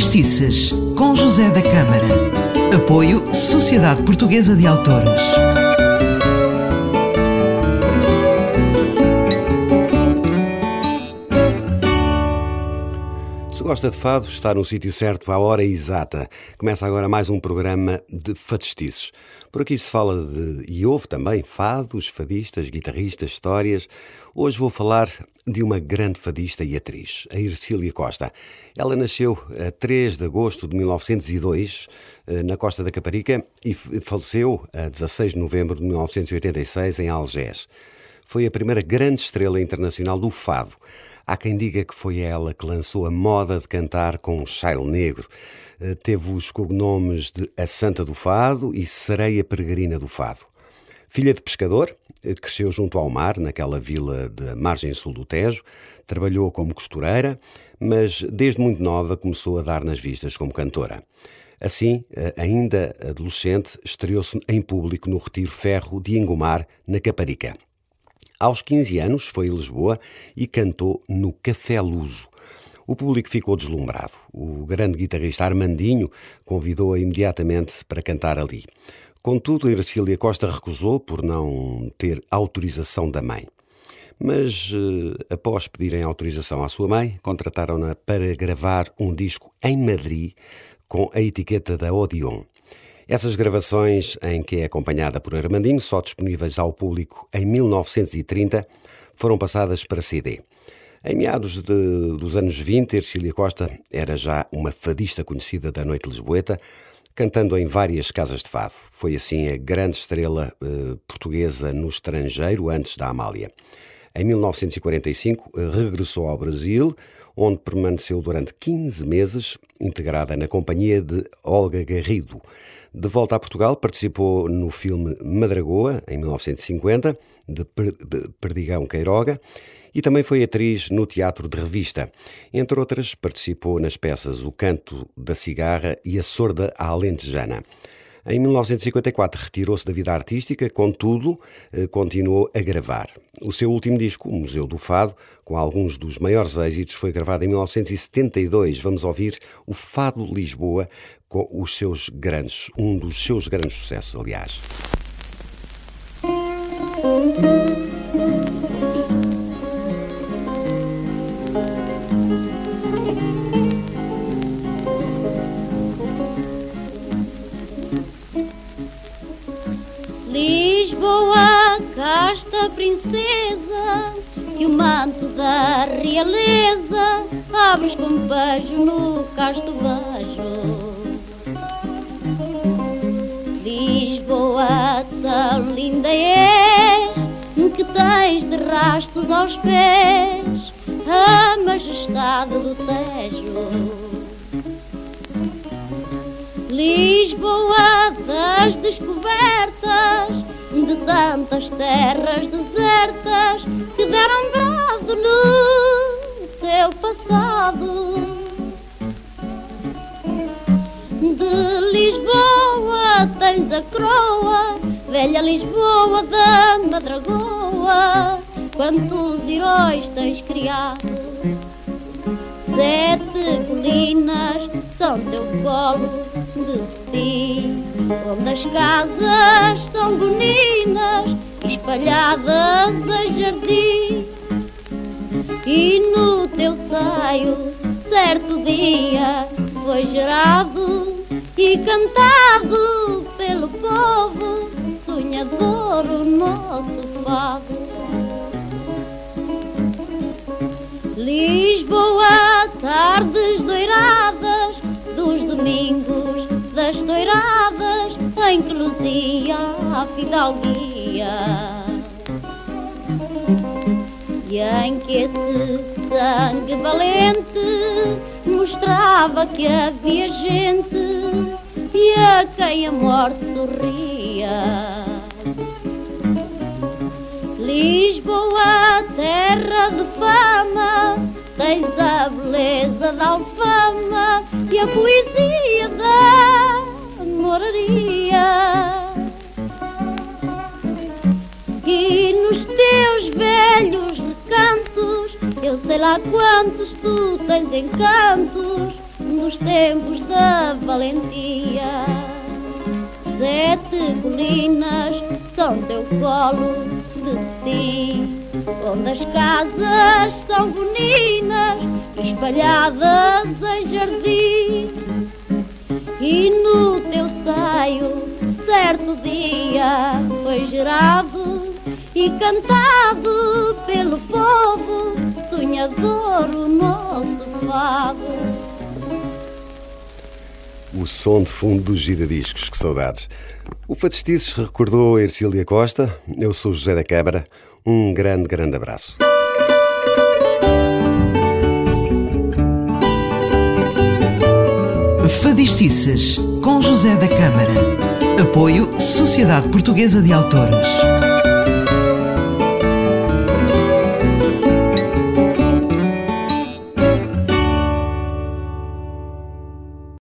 Fadistices, com José da Câmara. Apoio Sociedade Portuguesa de Autores. Se gosta de fado, está no sítio certo à hora exata. Começa agora mais um programa de fadistices. Por aqui se fala de, e houve também, fados, fadistas, guitarristas, histórias. Hoje vou falar de uma grande fadista e atriz, a Ercília Costa. Ela nasceu a 3 de agosto de 1902, eh, na Costa da Caparica, e faleceu a 16 de novembro de 1986, em Algés. Foi a primeira grande estrela internacional do fado. Há quem diga que foi ela que lançou a moda de cantar com um chaile negro. Eh, teve os cognomes de A Santa do Fado e Sereia Peregrina do Fado. Filha de pescador, eh, cresceu junto ao mar, naquela vila de margem sul do Tejo, trabalhou como costureira, mas desde muito nova começou a dar nas vistas como cantora. Assim, eh, ainda adolescente, estreou-se em público no Retiro Ferro de Engomar, na Caparica. Aos 15 anos foi a Lisboa e cantou no Café Luso. O público ficou deslumbrado. O grande guitarrista Armandinho convidou-a imediatamente para cantar ali. Contudo, Ercília Costa recusou por não ter autorização da mãe. Mas, eh, após pedirem autorização à sua mãe, contrataram-na para gravar um disco em Madrid com a etiqueta da Odeon. Essas gravações, em que é acompanhada por Armandinho, só disponíveis ao público em 1930, foram passadas para CD. Em meados de, dos anos 20, Ercília Costa era já uma fadista conhecida da noite lisboeta, cantando em várias casas de fado. Foi assim a grande estrela eh, portuguesa no estrangeiro antes da Amália. Em 1945, eh, regressou ao Brasil, onde permaneceu durante 15 meses, integrada na companhia de Olga Garrido. De volta a Portugal, participou no filme Madragoa, em 1950, de Perdigão Queiroga, e também foi atriz no teatro de revista. Entre outras, participou nas peças O Canto da Cigarra e A Sorda à Alentejana. Em 1954 retirou-se da vida artística, contudo, eh, continuou a gravar. O seu último disco, O Museu do Fado, com alguns dos maiores êxitos, foi gravado em 1972. Vamos ouvir o Fado Lisboa com os seus grandes, um dos seus grandes sucessos, aliás. Casta princesa que o manto da realeza abres com beijo no casto beijo. Lisboa, tão linda és, que tens de rastos aos pés a majestade do Tejo. Lisboa das descobertas de tantas terras desertas que deram brado no teu passado. De Lisboa tens a croa, velha Lisboa da Madragoa, quantos heróis tens criado. Sete colinas são teu colo de ti onde as casas são boninas, espalhadas a jardim. E no teu seio, certo dia, foi gerado e cantado pelo povo, sonhador o nosso fado. Lisboa, tardes doiradas domingos das toiradas em que luzia a fidalguia e em que esse sangue valente mostrava que havia gente e a quem a morte sorria. Lisboa, terra de fama, tens a beleza da alfama a poesia da moraria. E nos teus velhos recantos, eu sei lá quantos tu tens encantos, dos tempos da valentia. Sete colinas são teu colo de ti, onde as casas são boninas, espalhadas em jardim. Seio, certo dia, foi gerado e cantado pelo povo, sonhador o nosso fado. O som de fundo dos giradiscos, que saudades. O Fatestices recordou a Ercília Costa. Eu sou José da Câmara. Um grande, grande abraço. Fadistices, com José da Câmara. Apoio Sociedade Portuguesa de Autores.